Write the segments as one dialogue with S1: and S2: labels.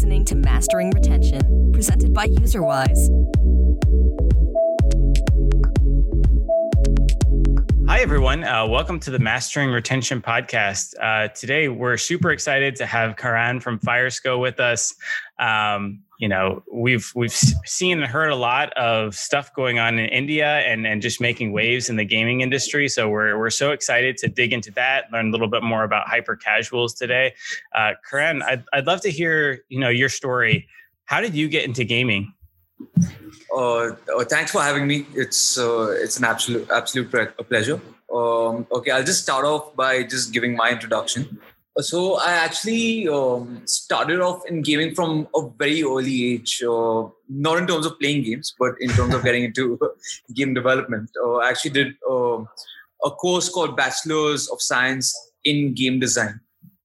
S1: listening to Mastering Retention, presented by UserWise.
S2: Hi, everyone. Uh, welcome to the Mastering Retention podcast. Uh, today, we're super excited to have Karan from Firescore with us. Um, you know, we've we've seen and heard a lot of stuff going on in India and and just making waves in the gaming industry. So we're we're so excited to dig into that, learn a little bit more about hyper casuals today. Uh, Karan, I'd I'd love to hear you know your story. How did you get into gaming?
S3: Uh, oh, thanks for having me. It's uh, it's an absolute absolute pleasure. Um, okay, I'll just start off by just giving my introduction. So I actually um, started off in gaming from a very early age, uh, not in terms of playing games, but in terms of getting into game development. Uh, I actually did uh, a course called Bachelor's of Science in Game Design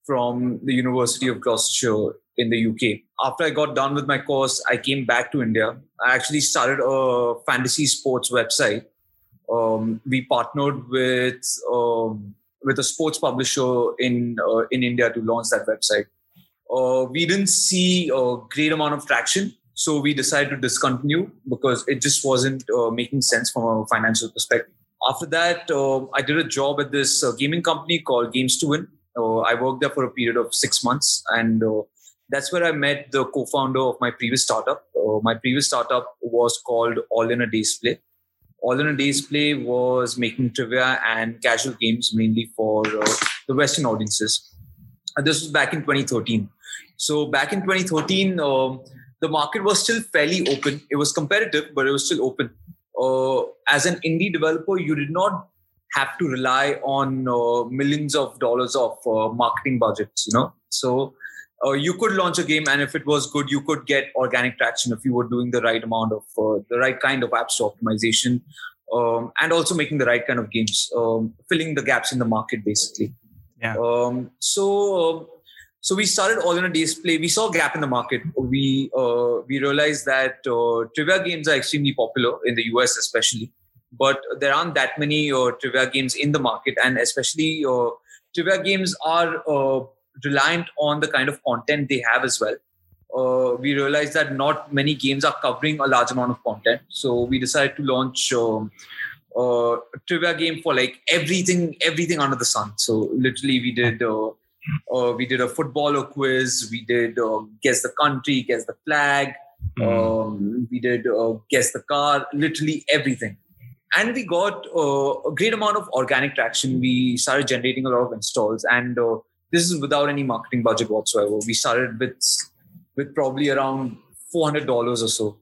S3: from the University of Gloucestershire in the UK. After I got done with my course, I came back to India. I actually started a fantasy sports website. Um, we partnered with um, with a sports publisher in uh, in India to launch that website. Uh, we didn't see a great amount of traction, so we decided to discontinue because it just wasn't uh, making sense from a financial perspective. After that, uh, I did a job at this uh, gaming company called Games to Win. Uh, I worked there for a period of six months, and that's where I met the co-founder of my previous startup. My previous startup was called All in a Day's Play. All in a Day's Play was making trivia and casual games mainly for uh, the Western audiences. And this was back in 2013. So back in 2013, um, the market was still fairly open. It was competitive, but it was still open. Uh, as an indie developer, you did not have to rely on uh, millions of dollars of uh, marketing budgets. You know, so uh, you could launch a game and if it was good you could get organic traction if you were doing the right amount of uh, the right kind of app store optimization um, and also making the right kind of games um, filling the gaps in the market basically.
S2: Yeah.
S3: Um, so um, so we started all in a day's play we saw a gap in the market. We uh, we realized that uh, trivia games are extremely popular in the us especially but there aren't that many uh, trivia games in the market and especially uh, trivia games are reliant on the kind of content they have as well. Uh, we realized that not many games are covering a large amount of content. So we decided to launch um, uh, a trivia game for like everything, everything under the sun. So literally, we did uh, uh we did a footballer quiz. We did uh, guess the country, guess the flag. Mm. Um, we did uh, guess the car. Literally everything and we got uh, a great amount of organic traction. We started generating a lot of installs, and uh, this is without any marketing budget whatsoever. We started with with probably around four hundred dollars or so.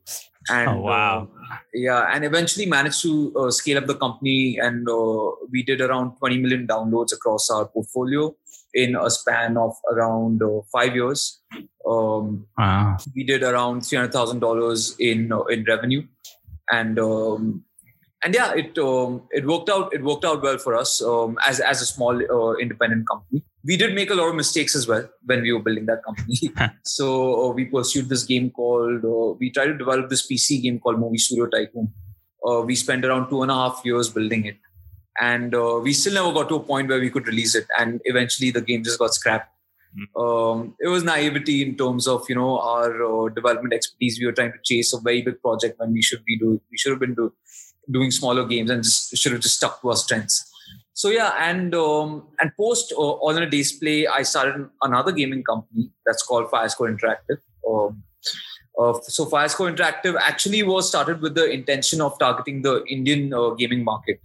S2: And oh, wow.
S3: Uh, yeah, and eventually managed to uh, scale up the company, and uh, we did around 20 million downloads across our portfolio in a span of around uh, five years. Um, wow. We did around three hundred thousand dollars in uh, in revenue, and um, and yeah, it um, it worked out. It worked out well for us um, as as a small uh, independent company. We did make a lot of mistakes as well when we were building that company. so uh, we pursued this game called. Uh, we tried to develop this PC game called Movie Studio Tycoon. Uh, we spent around two and a half years building it, and uh, we still never got to a point where we could release it. And eventually, the game just got scrapped. Hmm. Um, it was naivety in terms of you know our uh, development expertise. We were trying to chase a very big project when we should be doing. We should have been doing doing smaller games and just should have just stuck to our strengths. So yeah, and um, and post uh, all in a day's play, I started another gaming company that's called Firescore Interactive. Um, uh, so Firescore Interactive actually was started with the intention of targeting the Indian uh, gaming market.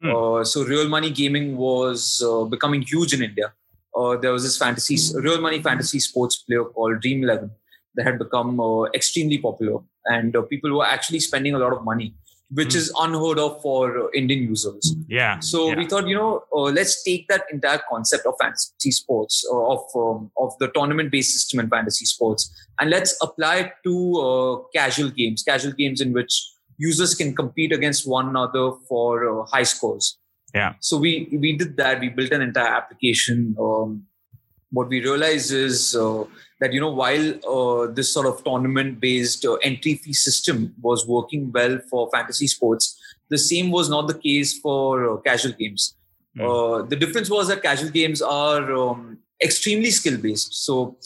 S3: Hmm. Uh, so real money gaming was uh, becoming huge in India. Uh, there was this fantasy, real money fantasy sports player called Dream Eleven that had become extremely popular, and people were actually spending a lot of money which mm. is unheard of for Indian users.
S2: Yeah.
S3: So
S2: yeah.
S3: we thought, you know, uh, let's take that entire concept of fantasy sports, uh, of um, of the tournament-based system in fantasy sports, and let's apply it to uh, casual games, casual games in which users can compete against one another for uh, high scores.
S2: Yeah.
S3: So we we did that. We built an entire application. Um, what we realized is uh, that you know while uh, this sort of tournament based uh, entry fee system was working well for fantasy sports the same was not the case for uh, casual games mm. the difference was that casual games are um, extremely skill based so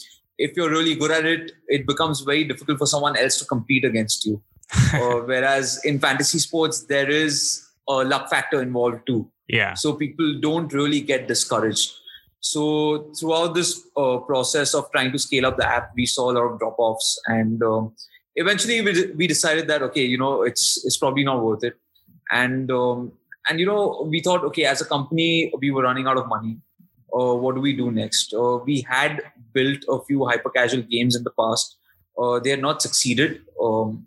S3: if you're really good at it, it becomes very difficult for someone else to compete against you. uh, whereas in fantasy sports, there is a luck factor involved too.
S2: Yeah.
S3: So people don't really get discouraged. So throughout this uh, process of trying to scale up the app, we saw a lot of drop offs, and um, eventually we, we decided that okay, you know, it's it's probably not worth it, and um, and you know, we thought okay, as a company, we were running out of money. Uh, what do we do next? Uh, we had built a few hyper casual games in the past. Uh, they had not succeeded, um,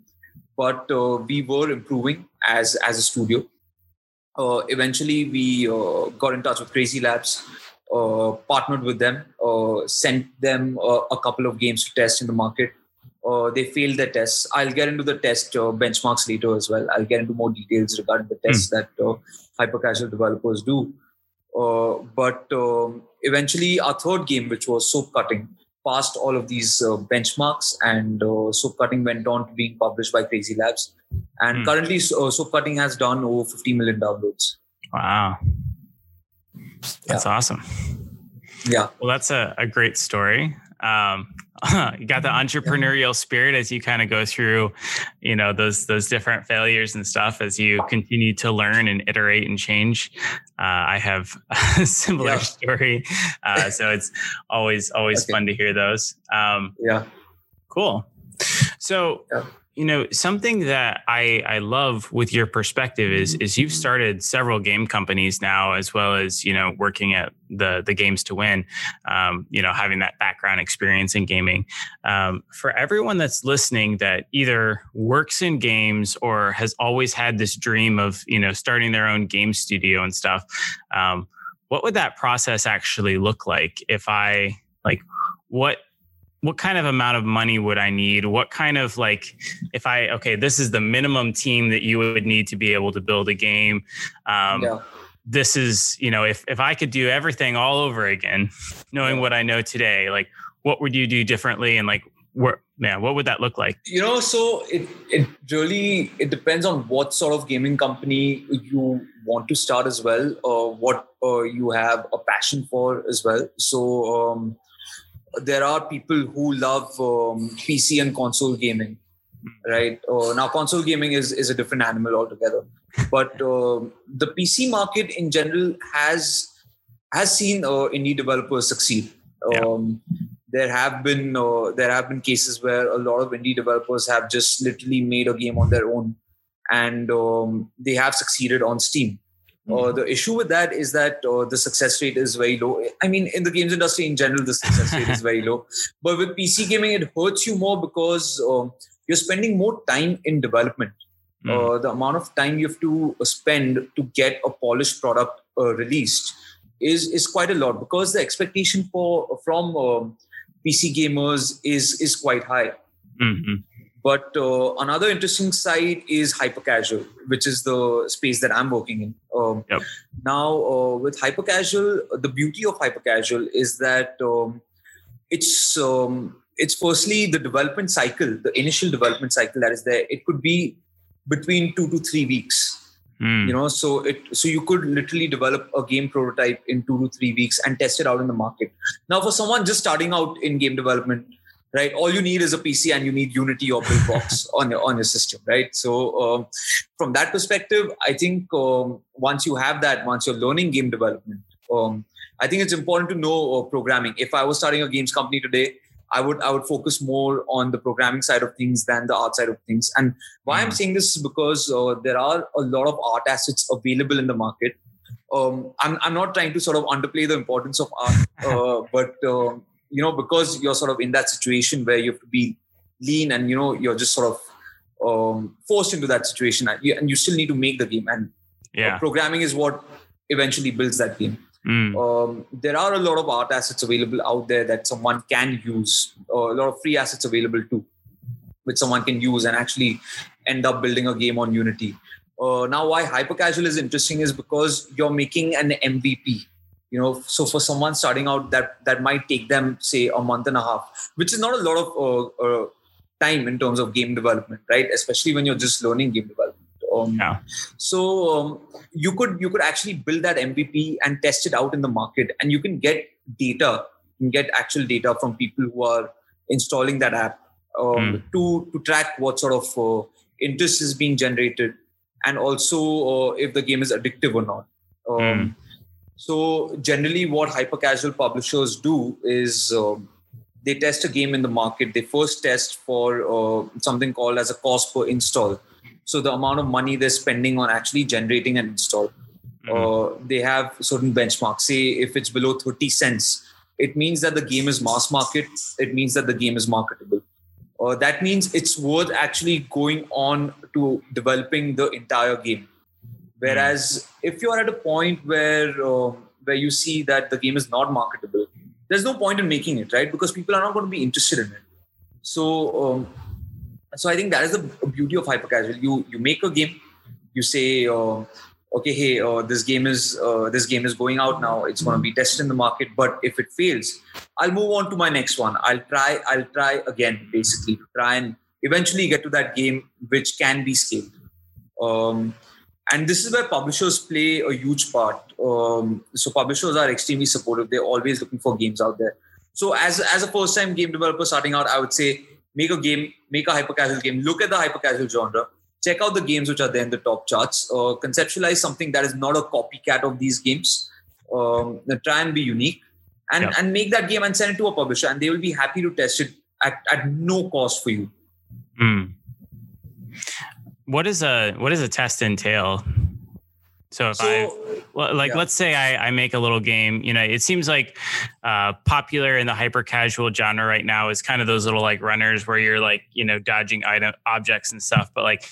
S3: but uh, we were improving as as a studio. Uh, eventually, we got in touch with Crazy Labs uh, partnered with them, uh, sent them uh, a couple of games to test in the market. Uh, they failed their tests. I'll get into the test uh, benchmarks later as well. I'll get into more details regarding the tests mm. that uh, hyper casual developers do. but um, eventually, our third game, which was soap cutting, passed all of these benchmarks, and soap cutting went on to being published by Crazy Labs. And mm. currently, soap cutting has done over 50 million downloads.
S2: Wow. That's yeah. awesome.
S3: Yeah.
S2: Well, that's a, a great story. Um, you got the entrepreneurial spirit as you kind of go through, you know, those those different failures and stuff as you continue to learn and iterate and change. Uh, I have a similar yeah. story, uh, so it's always always okay. fun to hear those.
S3: Um, yeah.
S2: Cool. So. Yeah you know something that i i love with your perspective is is you've started several game companies now as well as you know working at the the games to win um, you know having that background experience in gaming. Um, for everyone that's listening that either works in games or has always had this dream of you know starting their own game studio and stuff um, what would that process actually look like? If i like what what kind of amount of money would I need? What kind of like, if I, okay, this is the minimum team that you would need to be able to build a game. Um, yeah. This is, you know, if, if I could do everything all over again, knowing what I know today, like what would you do differently? And like, where, yeah, what would that look like?
S3: You know, so it, it really, it depends on what sort of gaming company you want to start as well, or what uh, you have a passion for as well. So, um, there are people who love um, PC and console gaming, right? Uh, now, console gaming is, is a different animal altogether. But uh, the PC market in general has has seen uh, indie developers succeed. Yeah. Um, there have been uh, there have been cases where a lot of indie developers have just literally made a game on their own, and um, they have succeeded on Steam. Uh, the issue with that is that uh, the success rate is very low. I mean, in the games industry in general, the success rate is very low. But with PC gaming, it hurts you more because uh, you're spending more time in development. Mm. the amount of time you have to spend to get a polished product uh, released is is quite a lot because the expectation for from um, PC gamers is is quite high. Mm-hmm. But uh, another interesting side is hyper casual, which is the space that I'm working in. Um, yep. Now, uh, with hyper casual, the beauty of hyper casual is that um, it's um, it's firstly the development cycle, the initial development cycle that is there. It could be between two to three weeks. Mm. You know, so it so you could literally develop a game prototype in two to three weeks and test it out in the market. Now, for someone just starting out in game development, right? All you need is a PC and you need Unity or Buildbox on your on your system, right? So um, from that perspective, I think um, once you have that, once you're learning game development, um, I think it's important to know uh, programming. If I was starting a games company today, I would I would focus more on the programming side of things than the art side of things. And why mm. I'm saying this is because uh, there are a lot of art assets available in the market. Um, I'm I'm not trying to sort of underplay the importance of art, uh, but um, you know because you're sort of in that situation where you have to be lean and you know you're just sort of um, forced into that situation and you, and you, still need to make the game and yeah. programming is what eventually builds that game mm. um, there are a lot of art assets available out there that someone can use uh, a lot of free assets available too which someone can use and actually end up building a game on unity uh, now why hyper casual is interesting is because you're making an mvp you know so for someone starting out that that might take them say a month and a half which is not a lot of uh, uh, time in terms of game development right especially when you're just learning game development um, yeah. so um, you could you could actually build that mvp and test it out in the market and you can get data you can get actual data from people who are installing that app um, mm. to to track what sort of uh, interest is being generated and also uh, if the game is addictive or not. Um, mm. So generally, what hyper casual publishers do is um, they test a game in the market. They first test for uh, something called as a cost per install. So the amount of money they're spending on actually generating an install. Mm-hmm. Uh, they have certain benchmarks. Say if it's below 30 cents, it means that the game is mass market. It means that the game is marketable. Uh, that means it's worth actually going on to developing the entire game. Whereas mm. if you're at a point where uh, where you see that the game is not marketable, there's no point in making it, right? Because people are not going to be interested in it. So, um, so I think that is the beauty of hyper casual. You you make a game, you say, uh, okay, hey, uh, this game is uh, this game is going out now. It's going to be tested in the market. But if it fails, I'll move on to my next one. I'll try. I'll try again, basically, to try and eventually get to that game which can be scaled. Um, and this is where publishers play a huge part. Um, so publishers are extremely supportive. They're always looking for games out there. So as as a first time game developer starting out, I would say make a game, make a hyper casual game. Look at the hyper casual genre. Check out the games which are there in the top charts. Uh, conceptualize something that is not a copycat of these games. Um, try and be unique, and yeah. and make that game and send it to a publisher, and they will be happy to test it at, at no cost for you.
S2: Mm what does a what does a test entail? So if so, I like, yeah. let's say I, I, make a little game, you know, it seems like uh, popular in the hyper casual genre right now is kind of those little like runners where you're like, you know, dodging item objects and stuff. But like,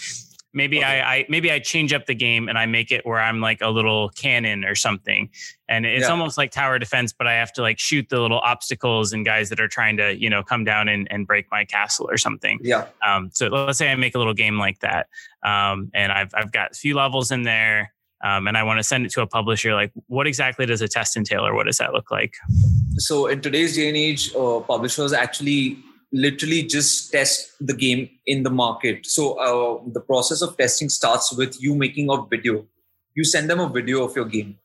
S2: maybe okay. I, I, maybe I change up the game and I make it where I'm like a little cannon or something, and it's yeah. almost like tower defense, but I have to like shoot the little obstacles and guys that are trying to you know come down and, and break my castle or something.
S3: Yeah.
S2: Um. So let's say I make a little game like that, um, and I've I've got a few levels in there. Um, and I want to send it to a publisher. Like, what exactly does a test entail, or what does that look like?
S3: So, in today's day and age, uh, publishers actually literally just test the game in the market. So uh, the process of testing starts with you making a video. You send them a video of your game,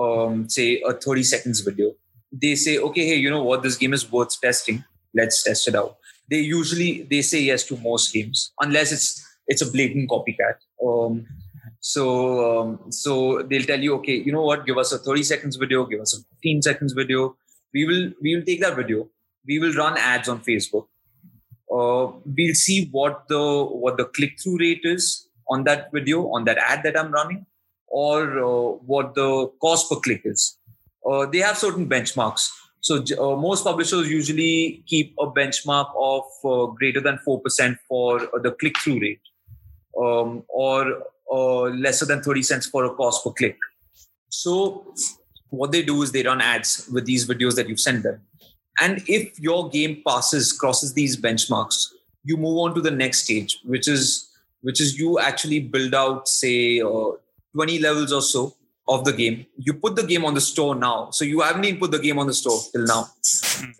S3: um, say a 30 seconds video. They say, okay, hey, you know what? This game is worth testing. Let's test it out. They usually they say yes to most games, unless it's it's a blatant copycat. Um, so um, so they'll tell you, okay, you know what? Give us a 30 seconds video. Give us a 15 seconds video. We will we will take that video we will run ads on Facebook. Uh, we'll see what the what the click through rate is on that video on that ad that I'm running, or uh, what the cost per click is. Uh, they have certain benchmarks. So uh, most publishers usually keep a benchmark of uh, greater than four percent for the click through rate, um, or uh, lesser than thirty cents for a cost per click. So what they do is they run ads with these videos that you've sent them and if your game passes, crosses these benchmarks, you move on to the next stage, which is which is you actually build out, say, uh, 20 levels or so of the game. You put the game on the store now, so you haven't even put the game on the store till now,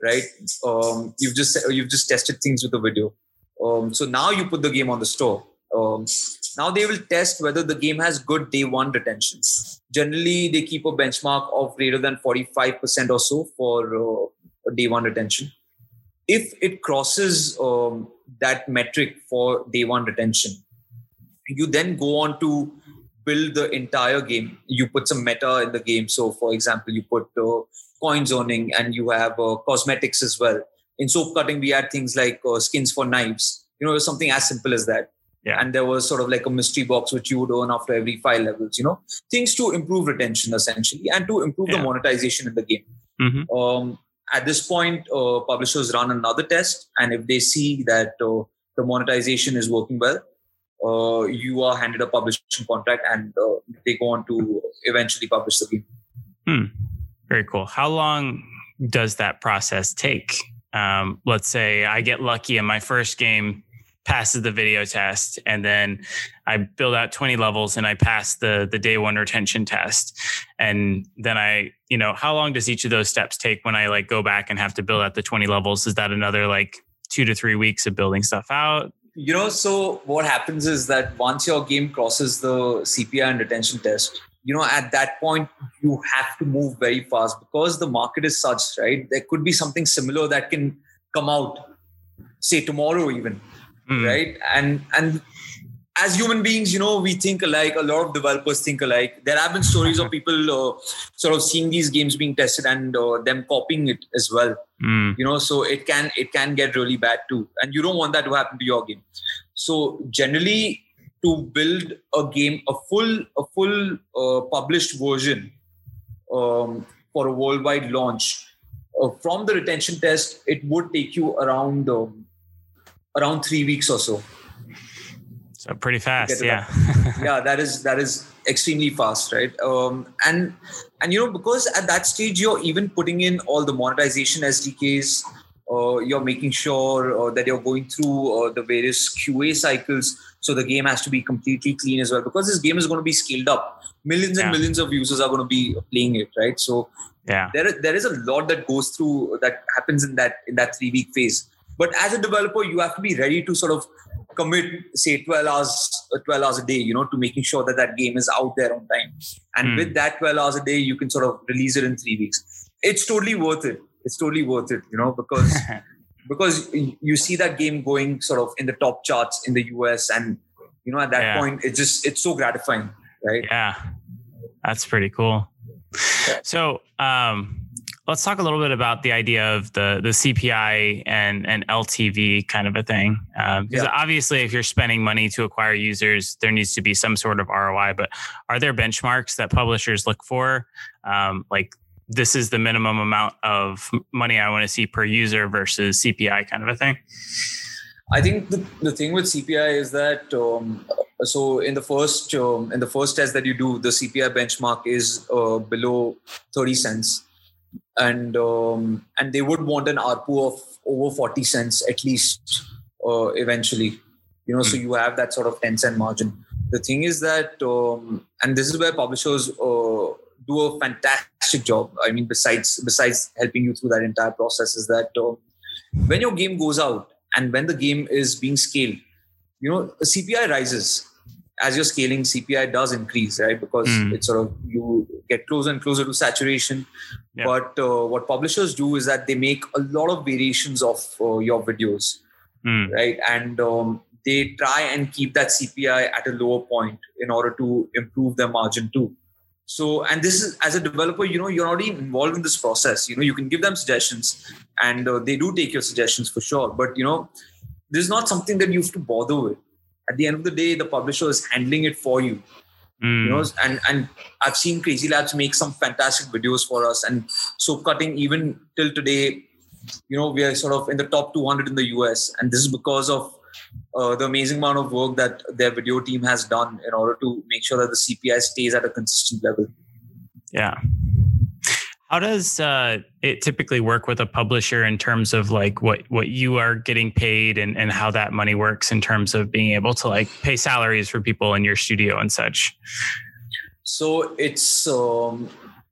S3: right? Um, you've just you've just tested things with the video. Um, so now you put the game on the store. Um, now they will test whether the game has good day one retention. Generally, they keep a benchmark of greater than 45% or so for uh, day one retention. If it crosses um, that metric for day one retention, you then go on to build the entire game. You put some meta in the game. So, for example, you put uh, coin zoning and you have uh, cosmetics as well. In soap cutting, we had things like uh, skins for knives. You know, something as simple as that.
S2: Yeah.
S3: And there was sort of like a mystery box which you would earn after every five levels, you know, things to improve retention essentially and to improve yeah. the monetization in the game.
S2: Mm-hmm.
S3: Um, at this point, uh, publishers run another test, and if they see that uh, the monetization is working well, uh, you are handed a publishing contract, and uh, they go on to eventually publish the game.
S2: Hmm. Very cool. How long does that process take? Um, let's say I get lucky in my first game passes the video test and then I build out 20 levels and I pass the the day one retention test. And then I, you know, how long does each of those steps take when I like go back and have to build out the 20 levels? Is that another like two to three weeks of building stuff out?
S3: You know, so what happens is that once your game crosses the CPI and retention test, you know, at that point, you have to move very fast because the market is such, right? There could be something similar that can come out say tomorrow even,
S2: Mm.
S3: right? And and as human beings, you know, we think alike. A lot of developers think alike. There have been stories of people uh, sort of seeing these games being tested and uh, them copying it as well.
S2: Mm.
S3: You know, so it can it can get really bad too, and you don't want that to happen to your game. So generally, to build a game, a full a full uh, published version um, for a worldwide launch uh, from the retention test, it would take you around um, around three weeks or so.
S2: So pretty fast, yeah.
S3: yeah that is that is extremely fast right um, and and you know because at that stage you're even putting in all the monetization sdks uh, you're making sure uh, that you're going through uh, the various qa cycles so the game has to be completely clean as well because this game is going to be scaled up millions and
S2: Yeah.
S3: millions of users are going to be playing it right so
S2: yeah.
S3: there is, there is a lot that goes through that happens in that in that three week phase but as a developer you have to be ready to sort of commit say 12 hours uh, 12 hours a day you know to making sure that that game is out there on time and
S2: Hmm.
S3: with that 12 hours a day you can sort of release it in three weeks it's totally worth it it's totally worth it you know because because you see that game going sort of in the top charts in the us and you know at that
S2: Yeah.
S3: point it's just it's so gratifying right
S2: Yeah, that's pretty cool. So, um, let's talk a little bit about the idea of the the CPI and and LTV kind of a thing. Um, because
S3: Yeah.
S2: obviously, if you're spending money to acquire users, there needs to be some sort of ROI. But are there benchmarks that publishers look for? Um, like this is the minimum amount of money I want to see per user versus CPI kind of a thing.
S3: I think the, the thing with CPI is that um, so in the first um, in the first test that you do, the CPI benchmark is uh, below thirty cents, and um, and they would want an ARPU of over forty cents at least uh, eventually. You know, so you have that sort of ten cent margin. The thing is that, um, and this is where publishers uh, do a fantastic job. I mean, besides besides helping you through that entire process, is that uh, when your game goes out and when the game is being scaled, you know, CPI rises as you're scaling. CPI does increase, right? Because
S2: Mm.
S3: it's sort of you get closer and closer to saturation.
S2: Yeah.
S3: But uh, what publishers do is that they make a lot of variations of uh, your videos,
S2: Mm,
S3: right? And um, they try and keep that CPI at a lower point in order to improve their margin too. So, and this is as a developer, you know, you're already involved in this process. You know, you can give them suggestions, and uh, they do take your suggestions for sure. But you know, this is not something that you have to bother with. At the end of the day, the publisher is handling it for you.
S2: mm,
S3: You know, and and I've seen Crazy Labs make some fantastic videos for us, and soap cutting even till today, you know, we are sort of in the top 200 in the US, and this is because of uh, the amazing amount of work that their video team has done in order to make sure that the CPI stays at a consistent level.
S2: Yeah. How does uh, it typically work with a publisher in terms of like what what you are getting paid and, and how that money works in terms of being able to like pay salaries for people in your studio and such?
S3: So it's um,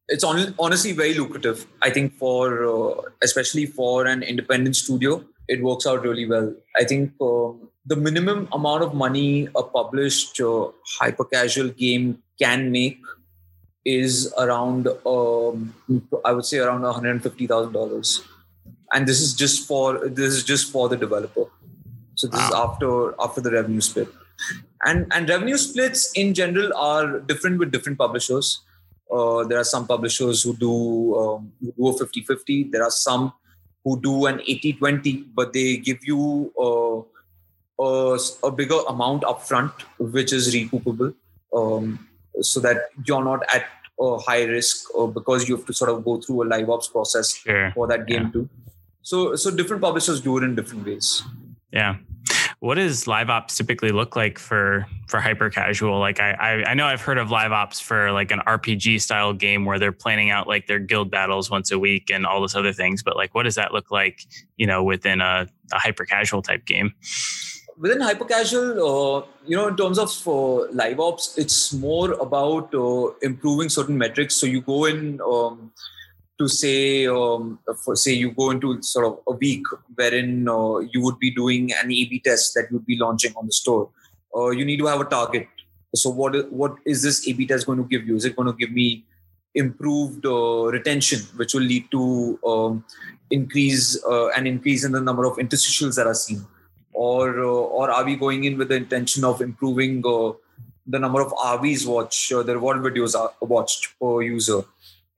S3: it's on, honestly very lucrative. I think for uh, especially for an independent studio, it works out really well. I think um, the minimum amount of money a published uh, hyper casual game can make is around um, I would say around one hundred fifty thousand dollars, and this is just for this is just for the developer. So this is after after the revenue split. And and revenue splits in general are different with different publishers. Uh, there are some publishers who do um, who do a 50-50 there are some who do an 80-20 but they give you uh, a, a bigger amount upfront which is recoupable. Um, so that you're not at a high risk uh, because you have to sort of go through a live ops process
S2: Sure.
S3: for that game
S2: Yeah.
S3: too so so different publishers do it in different ways
S2: Yeah. What does live ops typically look like for for hyper casual? Like I, I I know I've heard of live ops for like an RPG style game where they're planning out like their guild battles once a week and all this other things. But like, what does that look like? You know, within a, a hyper casual type game.
S3: Within hyper casual uh, you know in terms of uh, live ops it's more about uh, improving certain metrics. So you go in um, to say um, for say you go into sort of a week wherein uh, you would be doing an a-b test that you'd be launching on the store. Uh, you need to have a target. So what what is this a-b test going to give you? Is it going to give me improved uh, retention which will lead to um, increase uh, an increase in the number of interstitials that are seen or uh, or are we going in with the intention of improving uh, the number of RVs watched, uh, the reward videos are watched per user?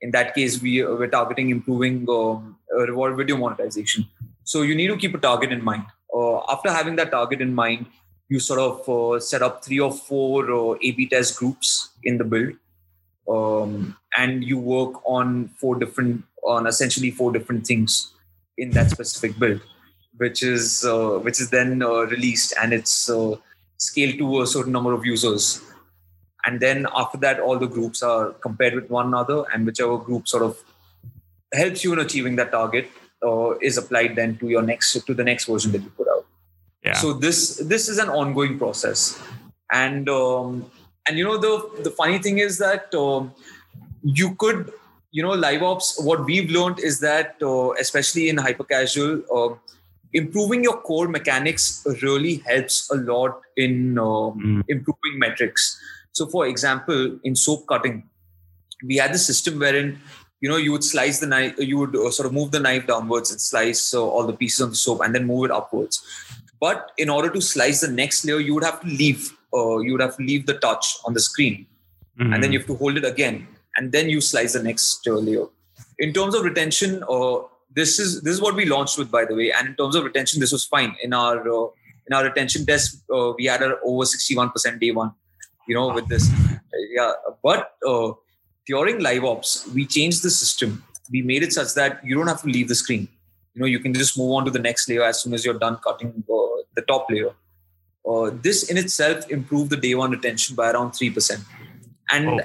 S3: In that case, we we're targeting improving um, reward video monetization. So you need to keep a target in mind. After having that target in mind, you sort of set up three or four A/B test groups in the build, um, and you work on four different on essentially four different things in that specific build which is uh, which is then uh, released and it's uh, scaled to a certain number of users. And then after that all the groups are compared with one another and whichever group sort of helps you in achieving that target uh, is applied then to your next to the next version that you put out. Yeah. so this this is an ongoing process. And um, and you know the the funny thing is that um, you could you know live ops what we've learned is that uh, especially in hyper casual uh, improving your core mechanics really helps a lot in uh, mm. improving metrics. So, for example, in soap cutting, we had the system wherein you know you would slice the knife, you would uh, sort of move the knife downwards and slice uh, all the pieces of the soap, and then move it upwards. But in order to slice the next layer, you would have to leave. Uh, you would have to leave the touch on the screen, mm-hmm. and then you have to hold it again, and then you slice the next uh, layer. In terms of retention, uh, this is this is what we launched with, by the way. And in terms of retention, this was fine. In our uh, in our retention test, uh, we had over sixty one percent day one. You know, with this, yeah. But uh, during live ops, we changed the system. We made it such that you don't have to leave the screen. You know, you can just move on to the next layer as soon as you're done cutting uh, the top layer. Uh, this in itself improved the day one retention by around three percent and oh.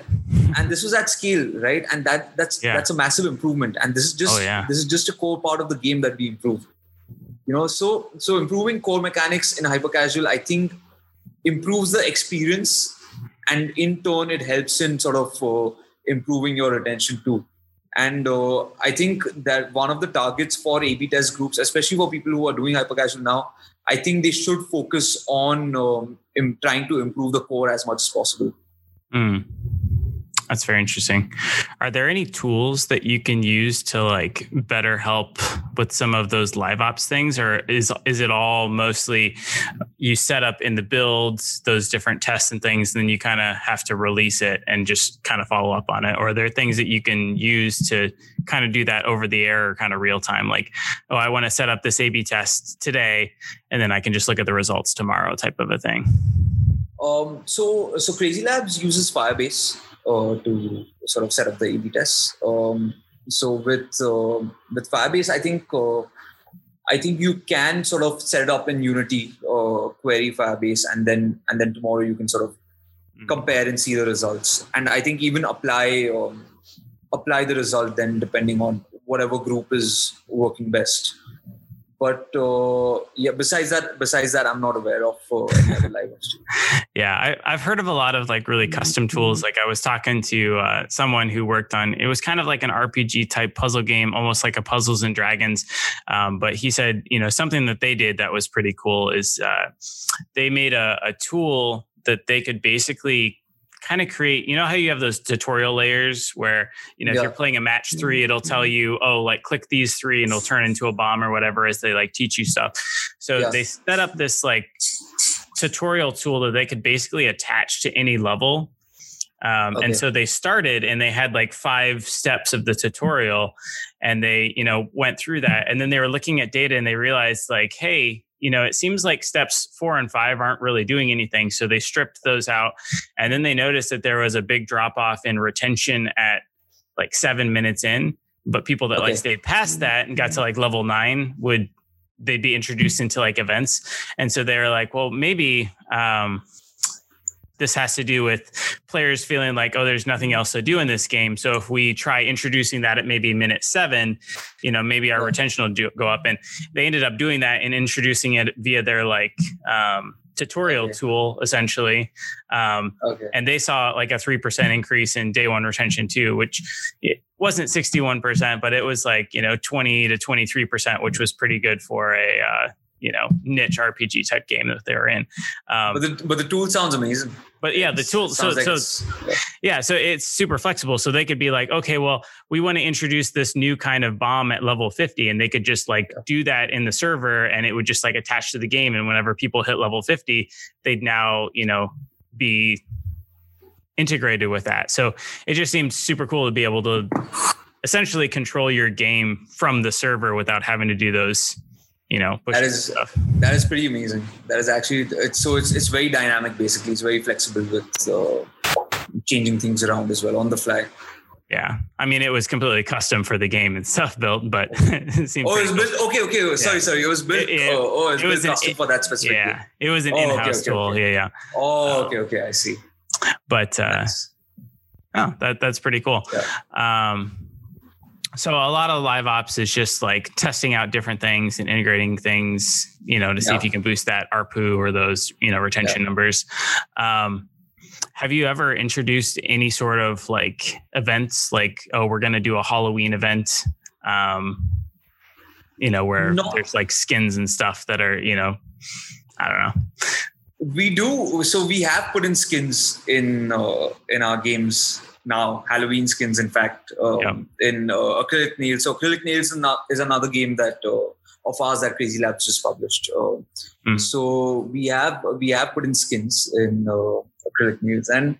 S3: and this was at scale right and that that's yeah. that's a massive improvement and this is just oh, yeah. this is just a core part of the game that we improved you know so so improving core mechanics in hyper casual i think improves the experience and in turn it helps in sort of uh, improving your retention too and uh, i think that one of the targets for ab test groups especially for people who are doing hyper casual now i think they should focus on um, in trying to improve the core as much as possible
S2: Mm. That's very interesting. Are there any tools that you can use to like better help with some of those live ops things, or is is it all mostly you set up in the builds those different tests and things, and then you kind of have to release it and just kind of follow up on it? Or are there things that you can use to kind of do that over the air or kind of real time? Like, oh, I want to set up this A/B test today, and then I can just look at the results tomorrow, type of a thing.
S3: Um, so, so Crazy Labs uses Firebase uh, to sort of set up the A/B tests. Um, so with uh, with Firebase, I think uh, I think you can sort of set it up in Unity, uh, query Firebase, and then and then tomorrow you can sort of mm-hmm. compare and see the results. And I think even apply um, apply the result then depending on whatever group is working best but uh, yeah besides that besides that i'm not aware of uh, live
S2: yeah I, have heard of a lot of like really custom tools. Like i was talking to uh, someone who worked on it was kind of like an rpg type puzzle game almost like a puzzles and dragons. Um, but he said you know something that they did that was pretty cool is uh, they made a, a tool that they could basically kind of create you know how you have those tutorial layers where you know yeah. if you're playing a match three it'll tell you oh like click these three and it'll turn into a bomb or whatever as they like teach you stuff so yes. they set up this like tutorial tool that they could basically attach to any level um, okay. and so they started and they had like five steps of the tutorial and they you know went through that and then they were looking at data and they realized like hey you know, it seems like steps four and five aren't really doing anything. So they stripped those out. And then they noticed that there was a big drop off in retention at like seven minutes in. But people that okay. like stayed past that and got to like level nine would they'd be introduced into like events. And so they were like, well, maybe um, this has to do with players feeling like, oh, there's nothing else to do in this game. So if we try introducing that at maybe minute seven, you know, maybe our retention will do, go up. And they ended up doing that and introducing it via their like um, tutorial okay. tool, essentially. Um, okay. And they saw like a 3% increase in day one retention too, which it wasn't 61%, but it was like, you know, 20 to 23%, which was pretty good for a, uh, you know niche RPG type game that they were in.
S3: Um, but the but the tool sounds amazing.
S2: But yeah, the tool. So like so yeah. so it's super flexible. So they could be like, okay, well, we want to introduce this new kind of bomb at level fifty, and they could just like do that in the server, and it would just like attach to the game. And whenever people hit level fifty, they'd now you know be integrated with that. So it just seems super cool to be able to essentially control your game from the server without having to do those you know
S3: that is stuff. that is pretty amazing. That is actually it's so it's it's very dynamic basically. It's very flexible with uh, changing things around as well on the fly.
S2: Yeah. I mean it was completely custom for the game and stuff built but
S3: it seems oh it was built okay okay. Yeah. sorry sorry. It was built it, it, oh, oh it was, it was custom an, for that specific
S2: yeah. it was an oh, in-house okay, okay, tool.
S3: okay.
S2: yeah yeah.
S3: Oh okay okay. I see.
S2: but uh nice. oh that that's pretty cool. Yeah. um so a lot of live ops is just like testing out different things and integrating things, you know, to see yeah. if you can boost that ARPU or those, you know, retention yeah. numbers. Um, have you ever introduced any sort of like events like, oh, we're going to do a Halloween event, um, you know, where no. there's like skins and stuff that are, you know, I don't know.
S3: We do. So we have put in skins in uh, in our games now Halloween skins. In fact, um, yeah. in uh, acrylic nails. So acrylic nails is another game that uh, of ours that Crazy Labs just published. Uh, mm. So we have we have put in skins in uh, acrylic nails, and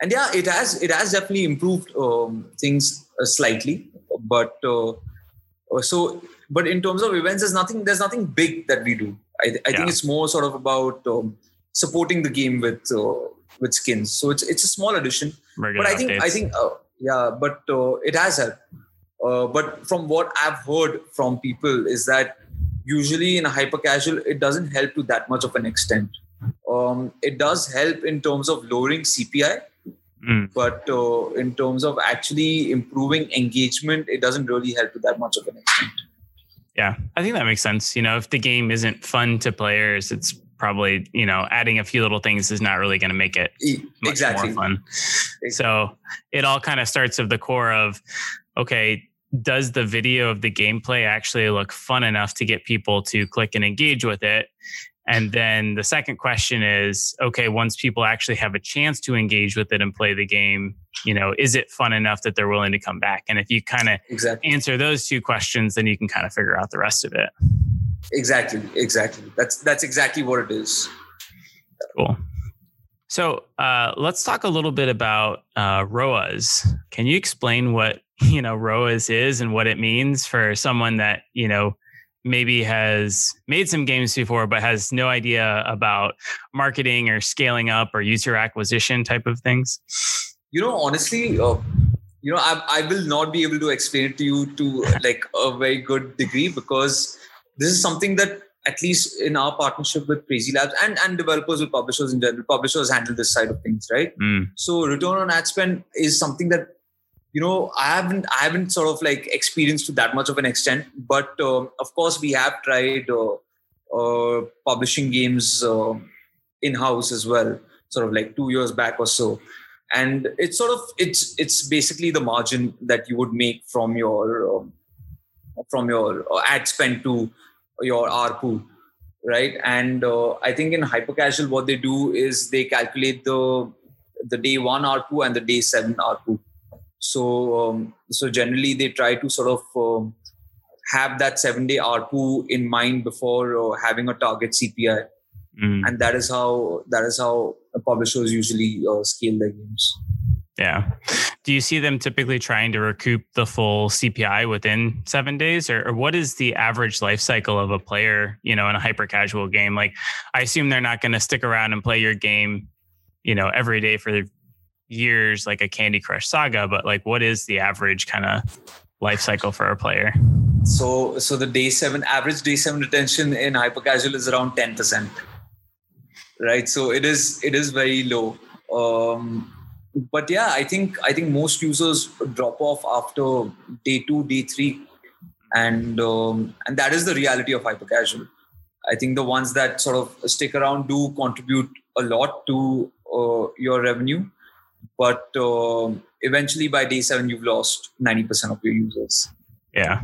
S3: and yeah, it has it has definitely improved um, things uh, slightly, but uh, so but in terms of events, there's nothing there's nothing big that we do. I, I yeah. think it's more sort of about um, supporting the game with with skins. So it's it's a small addition, Regular but I think updates. I think uh, yeah, but uh, it has helped. Uh, but from what I've heard from people is that usually in a hyper casual, it doesn't help to that much of an extent. Um, it does help in terms of lowering CPI, mm. but uh, in terms of actually improving engagement, it doesn't really help to that much of an extent.
S2: Yeah, I think that makes sense. You know, if the game isn't fun to players, it's probably you know adding a few little things is not really going to make it much exactly. more fun. Exactly. So it all kind of starts of the core of okay, does the video of the gameplay actually look fun enough to get people to click and engage with it? And then the second question is okay, once people actually have a chance to engage with it and play the game, you know, is it fun enough that they're willing to come back? And if you kind of exactly. answer those two questions, then you can kind of figure out the rest of it.
S3: Exactly, exactly. That's that's exactly what it is.
S2: Cool. So uh, let's talk a little bit about uh, ROAS. Can you explain what you know ROAS is and what it means for someone that you know maybe has made some games before but has no idea about marketing or scaling up or user acquisition type of things?
S3: You know, honestly, uh, you know, I, I will not be able to explain it to you to like a very good degree because this is something that at least in our partnership with Crazy Labs and, and developers with publishers in general, publishers handle this side of things, right? Mm. So return on ad spend is something that you know I haven't I haven't sort of like experienced to that much of an extent, but um, of course we have tried uh, uh, publishing games uh, in house as well, sort of like two years back or so. And it's sort of it's it's basically the margin that you would make from your um, from your uh, ad spend to your ARPU, right? And uh, I think in hyper casual, what they do is they calculate the the day one ARPU and the day seven ARPU. So um, so generally they try to sort of um, have that seven day ARPU in mind before uh, having a target CPI, mm. and that is how that is how publishers usually uh, scale their games.
S2: Yeah. Do you see them typically trying to recoup the full CPI within seven days, or, or, what is the average life cycle of a player, you know, in a hyper casual game? Like, I assume they're not going to stick around and play your game, you know, every day for years, like a Candy Crush Saga. But like, what is the average kind of life cycle for a player?
S3: So, so the day seven average day seven retention in hyper casual is around ten percent, right? So it is it is very low. Um, but yeah, I think I think most users drop off after day two, day three, and um, and that is the reality of hyper casual. I think the ones that sort of stick around do contribute a lot to uh, your revenue, but uh, eventually by day seven you've lost ninety percent of your users.
S2: Yeah.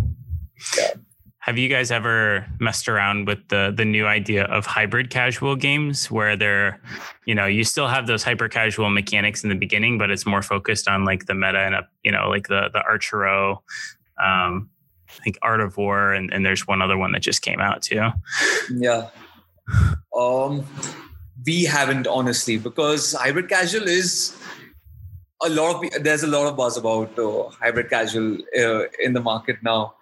S3: Yeah.
S2: Have you guys ever messed around with the the new idea of hybrid casual games where they're, you know, you still have those hyper casual mechanics in the beginning, but it's more focused on like the meta and a, you know, like the the Archero, um, I think Art of War, and, and there's one other one that just came out too.
S3: Yeah. Um, we haven't honestly because hybrid casual is a lot of there's a lot of buzz about uh, hybrid casual uh, in the market now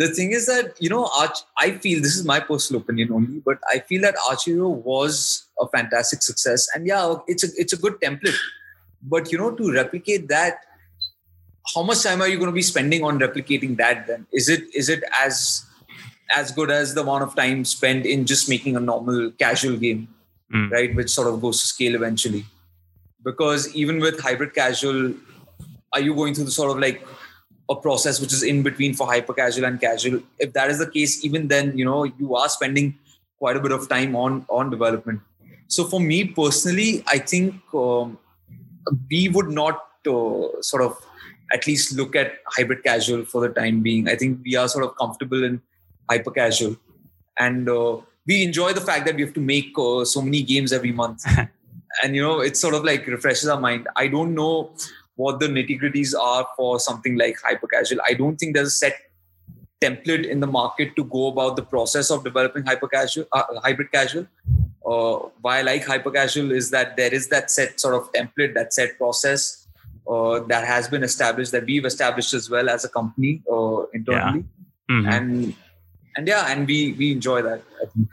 S3: the thing is that you know Arch, i feel this is my personal opinion only but i feel that archero was a fantastic success. And yeah it's a it's a good template. But you know to replicate that how much time are you going to be spending on replicating that then? Is it is it as as good as the amount of time spent in just making a normal casual game mm. right which sort of goes to scale eventually? Because even with hybrid casual are you going through the sort of like a process which is in between for hyper casual and casual. If that is the case even then you know you are spending quite a bit of time on on development. So for me personally i think um, we would not uh, sort of at least look at hybrid casual for the time being. I think we are sort of comfortable in hyper casual. And uh, we enjoy the fact that we have to make uh, so many games every month. And you know it sort of like refreshes our mind. I don't know what the nitty gritties are for something like hyper casual. I don't think there's a set template in the market to go about the process of developing hyper casual, uh, hybrid casual. Uh, why I like hyper casual is that there is that set sort of template, that set process uh, that has been established, that we've established as well as a company uh, internally, yeah. mm-hmm. and and yeah, and we we enjoy that. I think.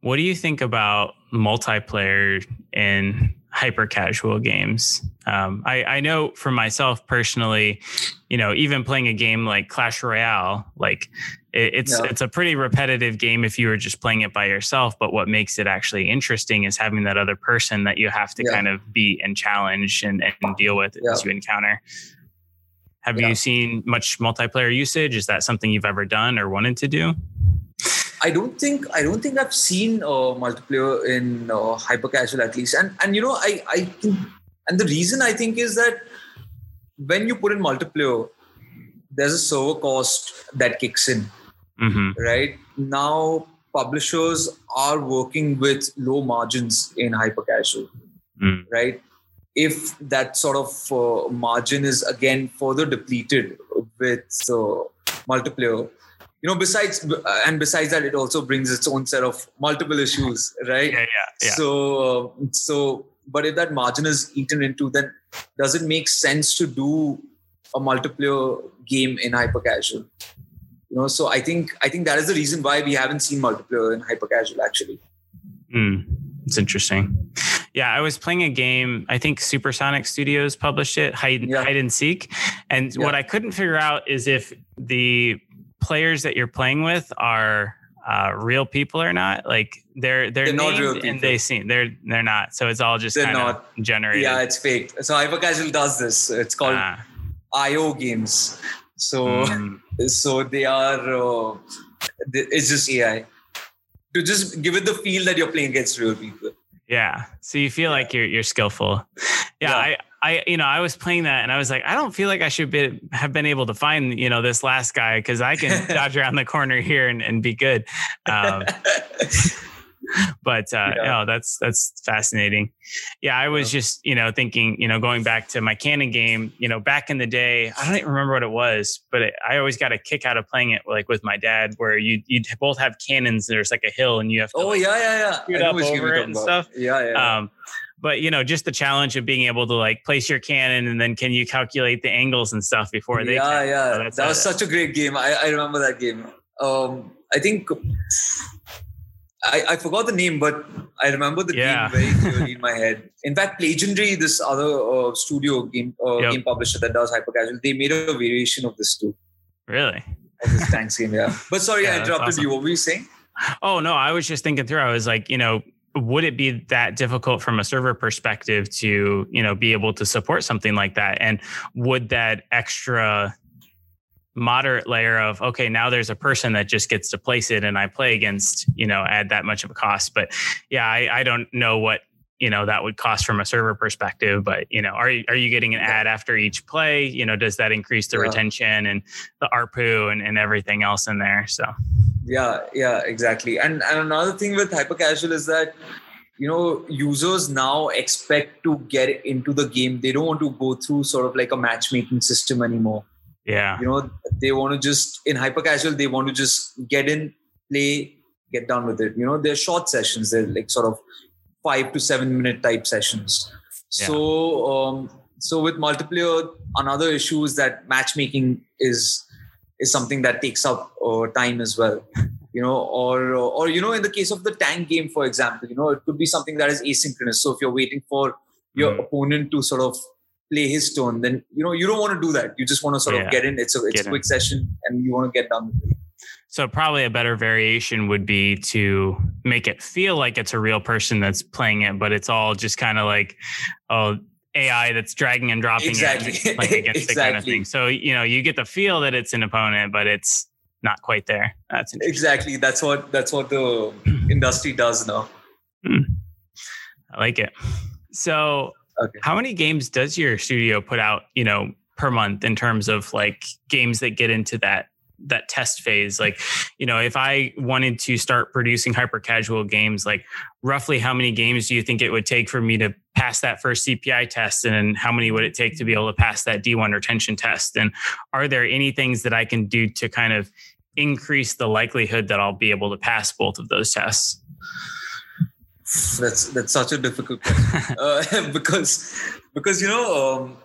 S2: What do you think about multiplayer in hyper casual games. Um, I, I know for myself personally, you know, even playing a game like Clash Royale, like it, it's yeah. it's a pretty repetitive game if you were just playing it by yourself. But what makes it actually interesting is having that other person that you have to yeah. kind of beat and challenge and, and deal with yeah. as you encounter. Have you seen much multiplayer usage? Is that something you've ever done or wanted to do?
S3: I don't think I don't think I've seen uh, multiplayer in uh, hyper casual at least, and and you know I I think, and the reason I think is that when you put in multiplayer, there's a server cost that kicks in, mm-hmm. right? Now publishers are working with low margins in hyper casual, mm. right? If that sort of uh, margin is again further depleted with uh, multiplayer, you know besides uh, and besides that it also brings its own set of multiple issues right
S2: yeah, yeah, yeah.
S3: so uh, so but if that margin is eaten into then does it make sense to do a multiplayer game in hyper casual you know so i think i think that is the reason why we haven't seen multiplayer in hyper casual actually
S2: mm, it's interesting yeah i was playing a game i think supersonic studios published it hide, yeah. hide and seek and yeah. what i couldn't figure out is if the players that you're playing with are uh, real people or not. Like they're they're, they're named not and they seem they're they're not. So it's all just they're not generated.
S3: Yeah, it's fake. So Hypercasual does this. It's called ah. IO games. So mm. so they are. Uh, it's just AI to just give it the feel that you're playing against real people.
S2: Yeah. So you feel like you're you're skillful. Yeah, yeah. I I, you know, I was playing that and I was like, I don't feel like I should be, have been able to find, you know, this last guy because I can dodge around the corner here and, and be good. Um, but uh, yeah. no, that's that's fascinating. Yeah, I was yeah. just you know thinking, you know, going back to my cannon game, you know, back in the day, I don't even remember what it was, but it, I always got a kick out of playing it like with my dad, where you you both have cannons. There's like a hill, and you have to.
S3: Oh
S2: like,
S3: yeah, yeah, yeah.
S2: Shoot up over it and about. stuff.
S3: Yeah, yeah. Um,
S2: but you know just the challenge of being able to like place your cannon and then can you calculate the angles and stuff before they
S3: yeah can. yeah so that was such a great game I, I remember that game um i think I, I forgot the name, but I remember the yeah. game very clearly in my head. In fact, Legendary, this other uh, studio game uh, yep. game publisher that does hyper casual, they made a variation of this too.
S2: Really?
S3: Of this tanks game, yeah. But sorry, yeah, I interrupted awesome. you. What were you saying?
S2: Oh no, I was just thinking through. I was like, you know, would it be that difficult from a server perspective to you know be able to support something like that? And would that extra moderate layer of okay now there's a person that just gets to place it and i play against you know add that much of a cost. But yeah i, I don't know what you know that would cost from a server perspective. But you know are you, are you getting an ad after each play? You know does that increase the yeah. retention and the arpu and, and everything else in there? So
S3: yeah yeah exactly. And and another thing with hyper casual is that you know users now expect to get into the game. They don't want to go through sort of like a matchmaking system anymore.
S2: Yeah.
S3: You know they want to just in hyper casual they want to just get in play get done with it. You know they're short sessions. They're like sort of five to seven minute type sessions. Yeah. so um so with multiplayer another issue is that matchmaking is is something that takes up uh, time as well you know or or you know in the case of the tank game for example you know it could be something that is asynchronous so if you're waiting for your mm. opponent to sort of play his turn then you know you don't want to do that you just want to sort yeah. of get in it's a it's a quick in. session and you want to get done
S2: so probably a better variation would be to make it feel like it's a real person that's playing it, but it's all just kind of like, oh, AI that's dragging and dropping
S3: exactly.
S2: it, like against exactly. kind of thing. So you know, you get the feel that it's an opponent, but it's not quite there. That's
S3: exactly that's what that's what the industry does now.
S2: Hmm. I like it. So, okay. how many games does your studio put out? You know, per month in terms of like games that get into that that test phase. Like you know if i wanted to start producing hyper casual games like roughly how many games do you think it would take for me to pass that first cpi test? And how many would it take to be able to pass that d1 retention test? And are there any things that i can do to kind of increase the likelihood that i'll be able to pass both of those tests?
S3: That's that's such a difficult question. Uh, because because you know um,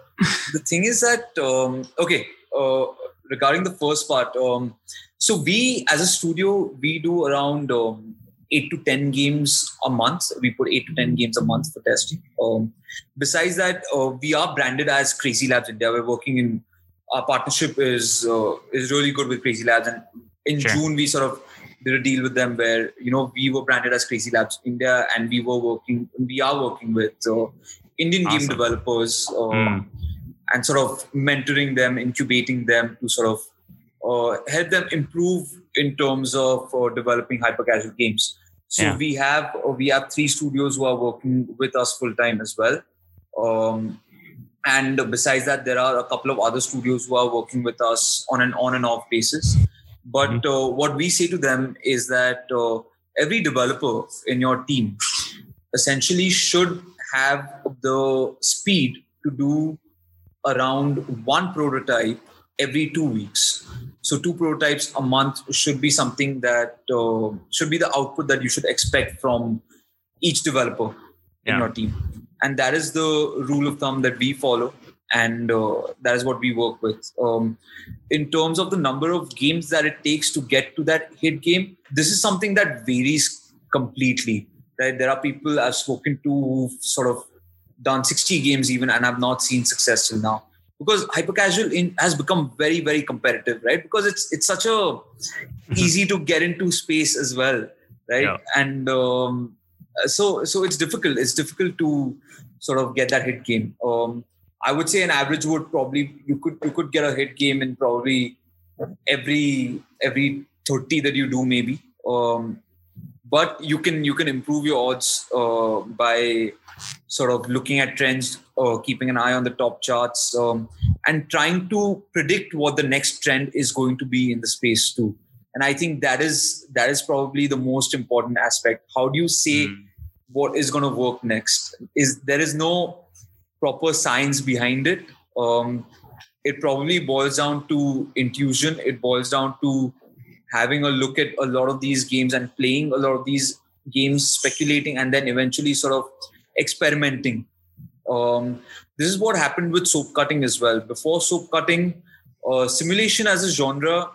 S3: the thing is that um, okay uh, regarding the first part, um, so we as a studio we do around um, eight to ten games a month. We put eight to ten games a month for testing. Um, besides that, uh, we are branded as Crazy Labs India. We're working in our partnership is uh, is really good with Crazy Labs, and in sure. June we sort of did a deal with them where you know we were branded as Crazy Labs India, and we were working, we are working with uh, Indian awesome. game developers. Mm and sort of mentoring them, incubating them to sort of uh, help them improve in terms of uh, developing hyper casual games. So yeah. we have uh, we have three studios who are working with us full time as well. Um, and besides that, there are a couple of other studios who are working with us on an on and off basis. But mm-hmm. uh, what we say to them is that uh, every developer in your team essentially should have the speed to do around one prototype every two weeks. So two prototypes a month should be something that uh, should be the output that you should expect from each developer yeah. in your team, and that is the rule of thumb that we follow, and uh, that is what we work with. Um, in terms of the number of games that it takes to get to that hit game, this is something that varies completely. Right, there are people I've spoken to who've sort of done 60 games even and I've not seen success till now. Because hyper casual in, has become very very competitive right? Because it's it's such a mm-hmm. easy to get into space as well right? Yeah. and um, so so it's difficult. It's difficult to sort of get that hit game. Um, i would say an average would probably you could you could get a hit game in probably every every 30 that you do maybe. Um, but you can you can improve your odds uh, by sort of looking at trends or keeping an eye on the top charts um, and trying to predict what the next trend is going to be in the space too. And i think that is that is probably the most important aspect. How do you say mm. what is going to work next? Is there is no proper science behind it. Um, it probably boils down to intuition. It boils down to having a look at a lot of these games and playing a lot of these games speculating and then eventually sort of experimenting. Um, this is what happened with soap cutting as well. Before soap cutting, uh, simulation as a genre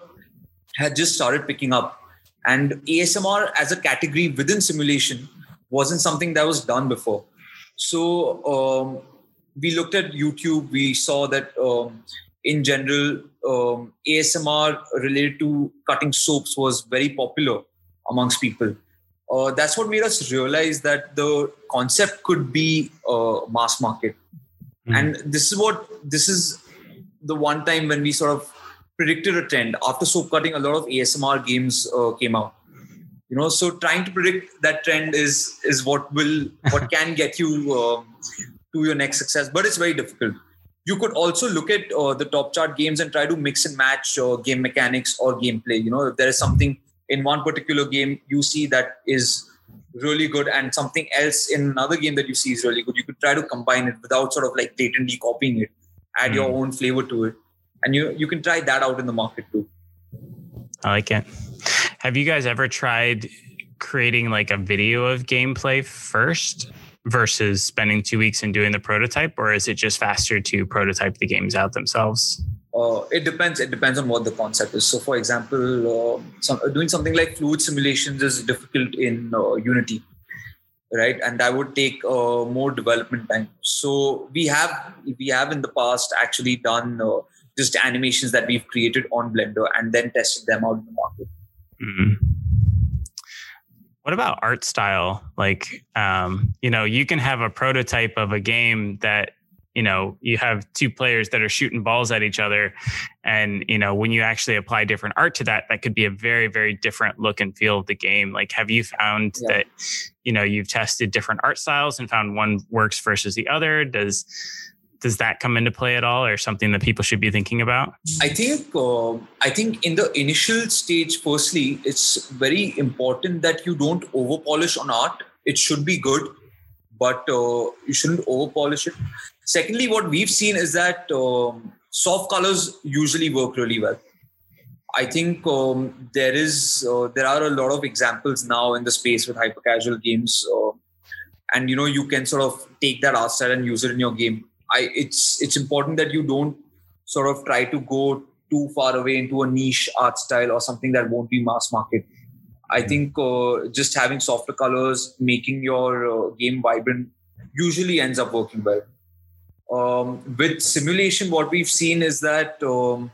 S3: had just started picking up, and ASMR as a category within simulation wasn't something that was done before. So um, we looked at YouTube. We saw that um, in general, um, ASMR related to cutting soaps was very popular amongst people uh, that's what made us realize that the concept could be uh, mass market. Mm. And this is what this is the one time when we sort of predicted a trend after soap cutting. A lot of ASMR games uh, came out. you know so trying to predict that trend is is what will what can get you um, to your next success but it's very difficult you could also look at uh, the top chart games and try to mix and match uh, game mechanics or gameplay you know if there is something in one particular game you see that is really good and something else in another game that you see is really good you could try to combine it without sort of like blatantly copying it add mm. your hmm. own flavor to it and you you can try that out in the market too
S2: i like it have you guys ever tried creating like a video of gameplay first versus spending two weeks and doing the prototype or is it just faster to prototype the games out themselves
S3: uh, it depends. It depends on what the concept is. So, for example, uh, some, doing something like fluid simulations is difficult in uh, Unity, right? And that would take uh, more development time. So, we have we have in the past actually done uh, just animations that we've created on Blender and then tested them out in the market. Mm-hmm.
S2: What about art style? Like, um, you know, you can have a prototype of a game that you know you have two players that are shooting balls at each other and you know when you actually apply different art to that that could be a very very different look and feel of the game like have you found yeah. that you know you've tested different art styles and found one works versus the other does does that come into play at all or something that people should be thinking about
S3: i think uh, i think in the initial stage firstly it's very important that you don't over polish on art it should be good but uh, you shouldn't over polish it Secondly, what we've seen is that um, soft colors usually work really well. I think um, there is uh, there are a lot of examples now in the space with hyper casual games, uh, and you know you can sort of take that art style and use it in your game. I it's it's important that you don't sort of try to go too far away into a niche art style or something that won't be mass market. I think uh, just having softer colors, making your uh, game vibrant, usually ends up working well. Um, with simulation, what we've seen is that um,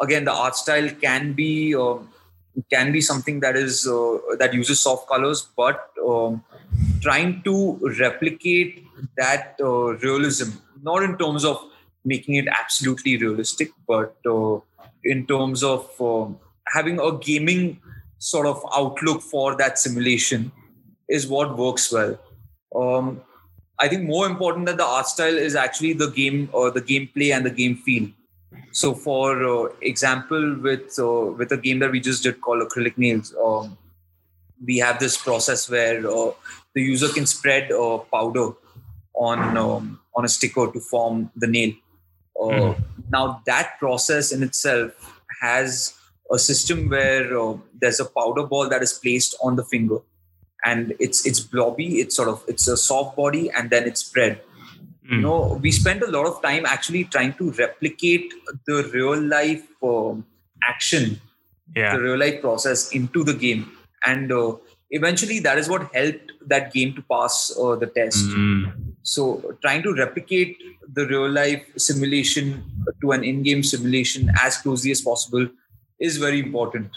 S3: again the art style can be uh, can be something that is uh, that uses soft colors, but um, trying to replicate that uh, realism, not in terms of making it absolutely realistic, but uh, in terms of um, having a gaming sort of outlook for that simulation, is what works well. Um, I think more important than the art style is actually the game or the gameplay and the game feel. So, for uh, example, with uh, with a game that we just did called Acrylic Nails, um, we have this process where uh, the user can spread uh, powder on um, on a sticker to form the nail. Mm. Now, that process in itself has a system where uh, there's a powder ball that is placed on the finger and it's it's blobby it's sort of it's a soft body and then it's spread mm. you know we spend a lot of time actually trying to replicate the real life uh, action yeah. the real life process into the game and uh, eventually that is what helped that game to pass uh, the test mm. So trying to replicate the real life simulation to an in-game simulation as closely as possible is very important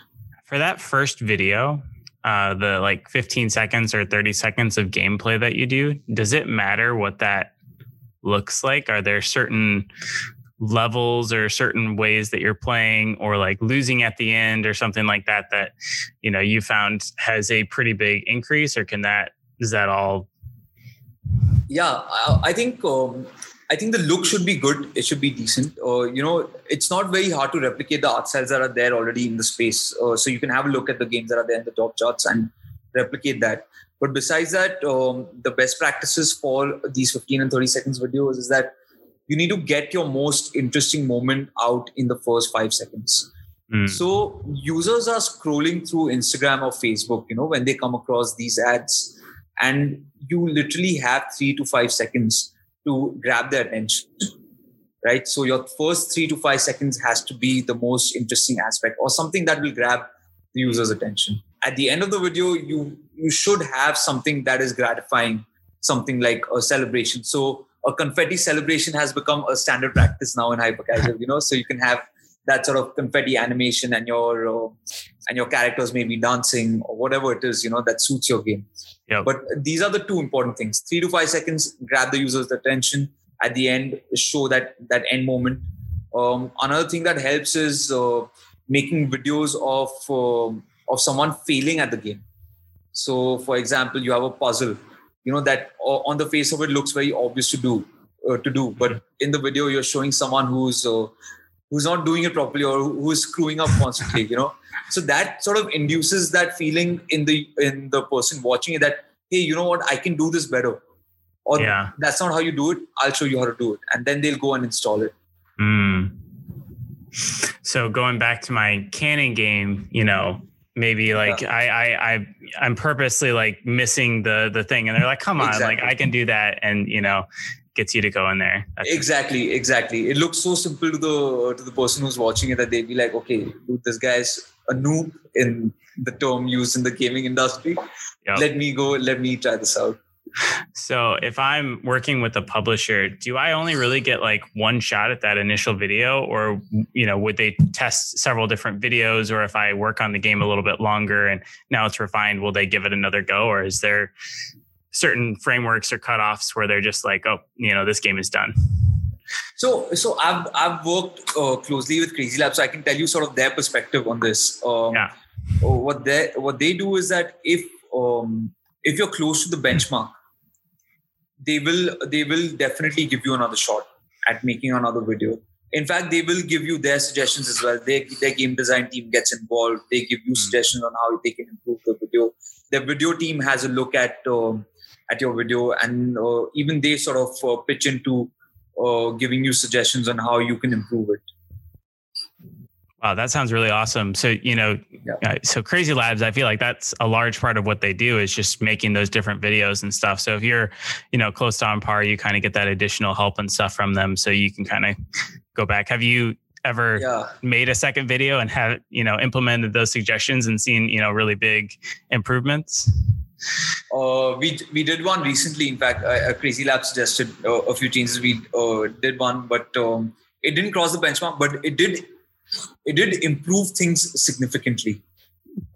S2: for that first video uh, the like 15 seconds or 30 seconds of gameplay that you do, does it matter what that looks like? Are there certain levels or certain ways that you're playing or like losing at the end or something like that that you know you found has a pretty big increase or can that is that all
S3: yeah i think um, I think the look should be good. It should be decent. Uh, you know, it's not very hard to replicate the art styles that are there already in the space. Uh, so you can have a look at the games that are there in the top charts and replicate that. But besides that, um, the best practices for these 15 and 30 seconds videos is that you need to get your most interesting moment out in the first five seconds. Mm. So users are scrolling through Instagram or Facebook, you know, when they come across these ads, and you literally have three to five seconds to grab their attention right? So your first three to five seconds has to be the most interesting aspect or something that will grab the user's attention. At the end of the video you you should have something that is gratifying something like a celebration. So a confetti celebration has become a standard practice now in hyper casual you know? So you can have that sort of confetti animation and your uh, and your characters may be dancing or whatever it is you know that suits your game yep. but these are the two important things. Three to five seconds grab the user's attention. At the end show that that end moment. Um, another thing that helps is uh, making videos of uh, of someone failing at the game. So, for example, you have a puzzle, you know, that on the face of it looks very obvious to do, uh, to do, but in the video you're showing someone who's uh, who's not doing it properly or who's screwing up constantly, you know. So that sort of induces that feeling in the in the person watching it that hey, you know what, I can do this better, or
S2: Yeah.
S3: that's not how you do it. I'll show you how to do it, and then they'll go and install it.
S2: Mm. So going back to my cannon game, you know, maybe like I, I I I'm purposely like missing the the thing, and they're like, "Come on, like I can do that," and you know, gets you to go in there. That's,
S3: exactly exactly it looks so simple to the to the person who's watching it that they'd be like okay dude this guy's a noob in the term used in the gaming industry
S2: Yep.
S3: let me go let me try this out
S2: So if I'm working with a publisher, do I only really get like one shot at that initial video, or you know, would they test several different videos? Or if I work on the game a little bit longer and now it's refined, will they give it another go? Or is there certain frameworks or cutoffs where they're just like, oh, you know, this game is done?
S3: so so i've i've worked uh, closely with crazy labs so i can tell you sort of their perspective on this. Um,
S2: Yeah.
S3: what they what they do is that if um, if you're close to the benchmark they will they will definitely give you another shot at making another video. In fact they will give you their suggestions as well. Their, their game design team gets involved. They give you suggestions on how they can improve the video. The video team has a look at um, at your video and uh, even they sort of uh, pitch into uh, giving you suggestions on how you can improve it
S2: Wow, that sounds really awesome. So, you know,
S3: Yeah.
S2: uh, so Crazy Labs, I feel like that's a large part of what they do is just making those different videos and stuff. So if you're, you know, close to on par, you kind of get that additional help and stuff from them. So you can kind of go back. Have you ever
S3: yeah
S2: made a second video and have, you know, implemented those suggestions and seen, you know, really big improvements?
S3: Uh, we we did one recently. In fact, uh, uh, Crazy Lab suggested uh, a few changes. We uh, did one, but um, it didn't cross the benchmark. But it did it did improve things significantly.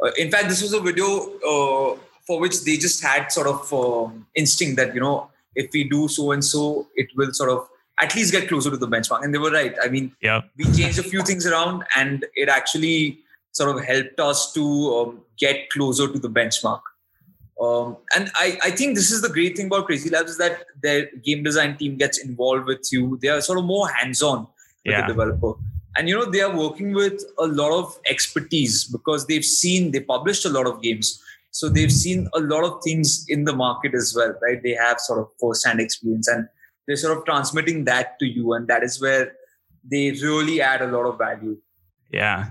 S3: Uh, in fact, this was a video uh, for which they just had sort of um instinct that you know if we do so and so, it will sort of at least get closer to the benchmark. And they were right. I mean,
S2: Yep.
S3: we changed a few things around, and it actually sort of helped us to um, get closer to the benchmark. Um, and I, I think this is the great thing about Crazy Labs is that their game design team gets involved with you. They are sort of more hands-on with
S2: Yeah.
S3: the developer. And you know, they are working with a lot of expertise because they've seen, they published a lot of games. So they've seen a lot of things in the market as well, right? They have sort of first-hand experience and they're sort of transmitting that to you. And that is where they really add a lot of value.
S2: Yeah.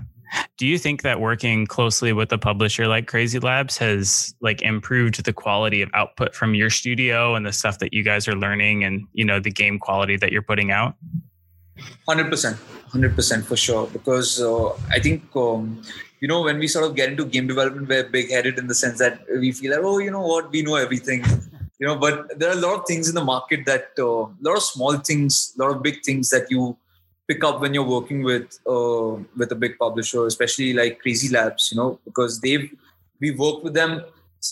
S2: Do you think that working closely with a publisher like Crazy Labs has like improved the quality of output from your studio and the stuff that you guys are learning and you know the game quality that you're putting out?
S3: Hundred percent, hundred percent for sure. Because uh, I think um, you know when we sort of get into game development, we're big-headed in the sense that we feel like, oh, you know what, we know everything, you know. But there are a lot of things in the market that uh, a lot of small things, a lot of big things that you pick up when you're working with uh, with a big publisher, especially like Crazy Labs, you know, because they've we worked with them.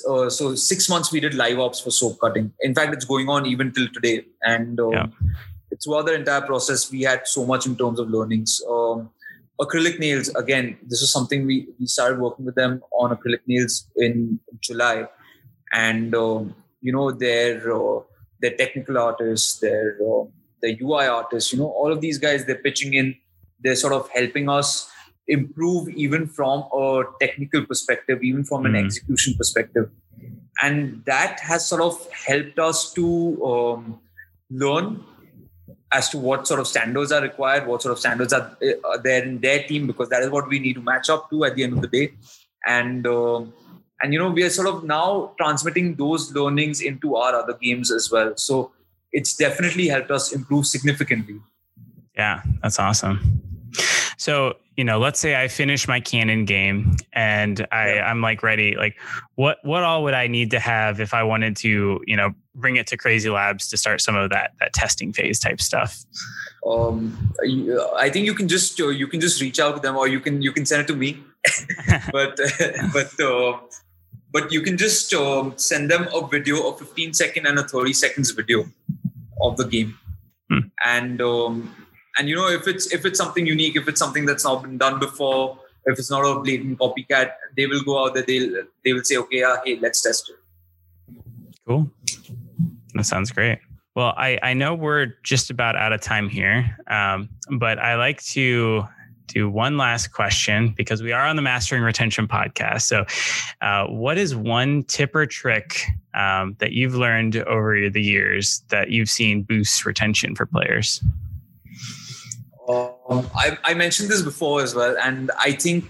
S3: Uh, so six months we did live ops for soap cutting. In fact, it's going on even till today, and um,
S2: Yeah.
S3: throughout the entire process, we had so much in terms of learnings. Um, acrylic nails, again, this is something we, we started working with them on acrylic nails in July. And, um, you know, their, uh, their technical artists, their, uh, their UI artists, you know, all of these guys, they're pitching in, they're sort of helping us improve even from a technical perspective, even from an
S2: Mhm.
S3: execution perspective. And that has sort of helped us to um, learn as to what sort of standards are required, what sort of standards are, uh, are there in their team, because that is what we need to match up to at the end of the day. And um and you know we are sort of now transmitting those learnings into our other games as well. So it's definitely helped us improve significantly.
S2: Yeah, that's awesome. So, you know, let's say I finish my cannon game and I,
S3: Yeah.
S2: I'm like ready. Like, what what all would I need to have if I wanted to, you know, bring it to Crazy Labs to start some of that that testing phase type stuff?
S3: Um, I think you can just uh, you can just reach out to them, or you can you can send it to me. but but uh, but you can just um, send them a video, a 15 second and a 30 seconds video of the game,
S2: Hmm.
S3: and um, and you know if it's if it's something unique, if it's something that's not been done before, if it's not a blatant copycat, they will go out there. They'll they will say, okay, yeah, hey, let's test it.
S2: Cool. That sounds great. Well, I, I know we're just about out of time here, um, but I like to do one last question because we are on the Mastering Retention podcast. So, uh, what is one tip or trick um, that you've learned over the years that you've seen boost retention for players?
S3: Um, I, I mentioned this before as well, and I think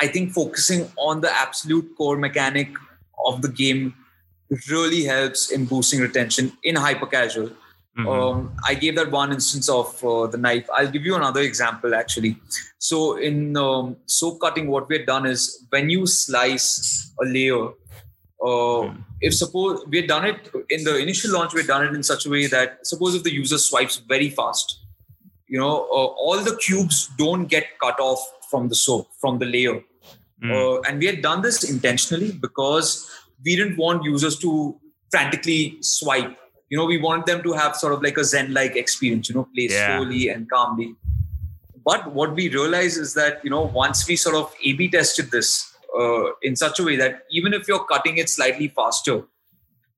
S3: I think focusing on the absolute core mechanic of the game really helps in boosting retention in hyper casual. Mm-hmm. Um, I gave that one instance of uh, the knife. I'll give you another example actually. So in um, soap cutting, what we've done is when you slice a layer, uh, mm. if suppose we had done it in the initial launch, we had done it in such a way that suppose if the user swipes very fast, you know, uh, all the cubes don't get cut off from the soap from the layer. Mm. and we had done this intentionally because we didn't want users to frantically swipe you know we want them to have sort of like a zen like experience you know play yeah. slowly and calmly but what we realize is that you know once we sort of a b tested this uh, in such a way that even if you're cutting it slightly faster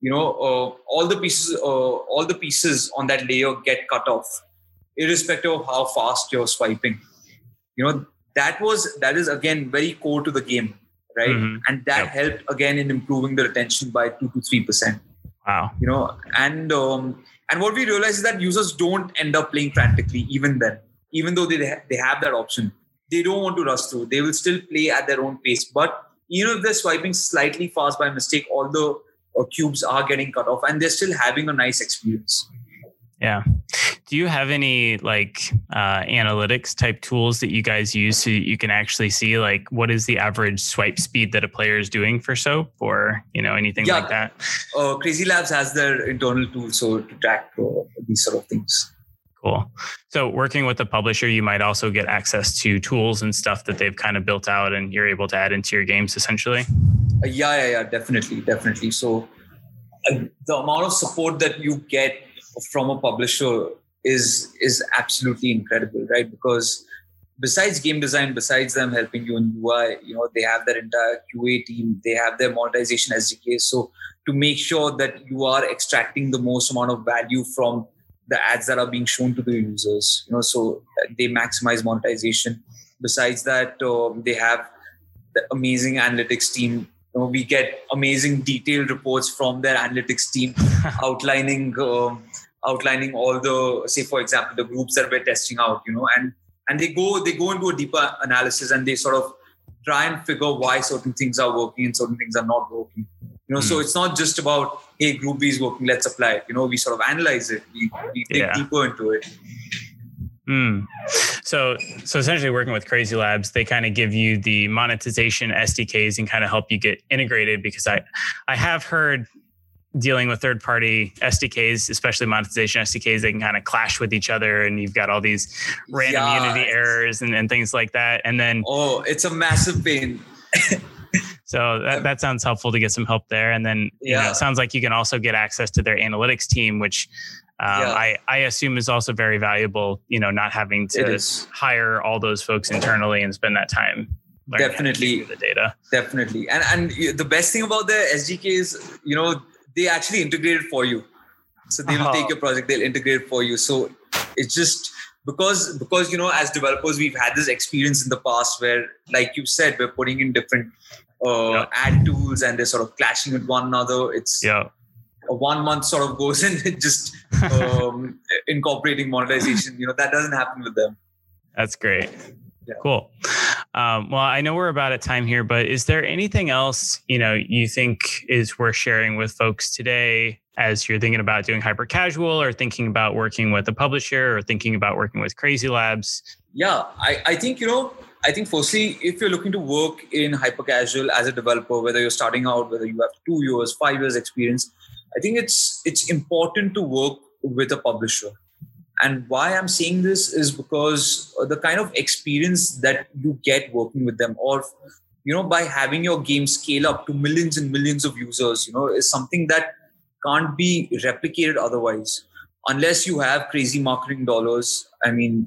S3: you know uh, all the pieces uh, all the pieces on that layer get cut off irrespective of how fast you're swiping you know that was that is again very core to the game right mm-hmm. and that yep. helped again in improving the retention by 2 to 3 percent
S2: Wow.
S3: You know, and um, and what we realize is that users don't end up playing frantically even then, even though they they have that option. They don't want to rush through. They will still play at their own pace. But even if they're swiping slightly fast by mistake, all the uh, cubes are getting cut off, and they're still having a nice experience.
S2: Yeah. Do you have any like uh, analytics type tools that you guys use so you can actually see like what is the average swipe speed that a player is doing for soap or you know anything yeah. like that?
S3: Uh, Crazy Labs has their internal tool so to track uh, these sort of things.
S2: Cool. So working with the publisher, you might also get access to tools and stuff that they've kind of built out, and you're able to add into your games essentially.
S3: Uh, yeah, yeah, yeah, definitely, definitely. So the amount of support that you get from a publisher is is absolutely incredible, right? Because besides game design, besides them helping you in UI, you know, they have their entire QA team, they have their monetization SDK. So to make sure that you are extracting the most amount of value from the ads that are being shown to the users, you know, so they maximize monetization. Besides that, uh, they have the amazing analytics team. You know, we get amazing detailed reports from their analytics team outlining um, outlining all the say for example the groups that we're testing out you know and and they go they go into a deeper analysis and they sort of try and figure why certain things are working and certain things are not working you know mm. so hmm. it's not just about hey group b is working let's apply it you know we sort of analyze it we, we dig yeah. deeper into it
S2: Mm. So, so essentially, working with Crazy Labs, they kind of give you the monetization SDKs and kind of help you get integrated. Because I, I have heard dealing with third party SDKs, especially monetization SDKs, they can kind of clash with each other and you've got all these random yeah. unity errors and, and things like that. And then
S3: Oh, it's a massive pain.
S2: so that, that sounds helpful to get some help there. And then yeah. you know, it sounds like you can also get access to their analytics team, which um, yeah. I, I assume is also very valuable, you know, not having to hire all those folks internally and spend that time
S3: definitely
S2: the data
S3: definitely and and the best thing about the sdk is you know they actually integrate it for you. So they will uh-huh. take your project, they'll integrate it for you. So it's just because because you know as developers we've had this experience in the past where like you said we're putting in different uh, yeah. ad tools and they're sort of clashing with one another. It's
S2: yeah.
S3: A one month sort of goes in it just um, incorporating monetization. You know that doesn't happen with them.
S2: That's great. Yeah. Cool. Um, well, I know we're about at time here, but is there anything else you know you think is worth sharing with folks today as you're thinking about doing hyper casual or thinking about working with a publisher or thinking about working with Crazy Labs?
S3: Yeah, I, I think you know I think firstly, if you're looking to work in hyper casual as a developer, whether you're starting out, whether you have two years, five years experience, I think it's it's important to work with a publisher and why I'm saying this is because the kind of experience that you get working with them, or you know, by having your game scale up to millions and millions of users, you know, is something that can't be replicated otherwise. unless you have crazy marketing dollars, I mean,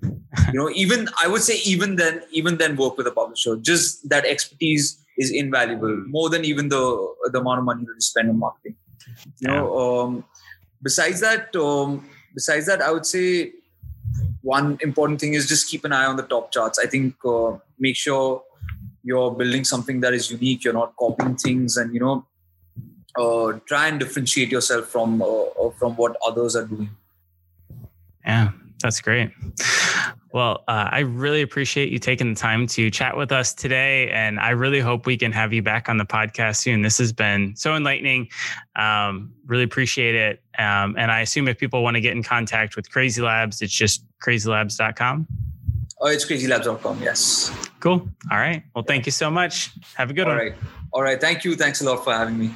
S3: you know, even I would say even then, even then work with a publisher. Just that expertise is invaluable, more than even the the amount of money that you spend on marketing. You know, um, besides that, um, besides that, I would say one important thing is just keep an eye on the top charts. I think uh, make sure you're building something that is unique. You're not copying things, and you know, uh, try and differentiate yourself from uh, uh from what others are doing.
S2: Yeah, that's great. Well, uh, I really appreciate you taking the time to chat with us today. And I really hope we can have you back on the podcast soon. This has been so enlightening. Um, really appreciate it. Um, and I assume if people want to get in contact with Crazy Labs, it's just crazylabs.com.
S3: Oh, it's crazylabs.com. Yes.
S2: Cool. All right. Well, thank you so much. Have a good
S3: All
S2: one.
S3: All right. All right. Thank you. Thanks a lot for having me.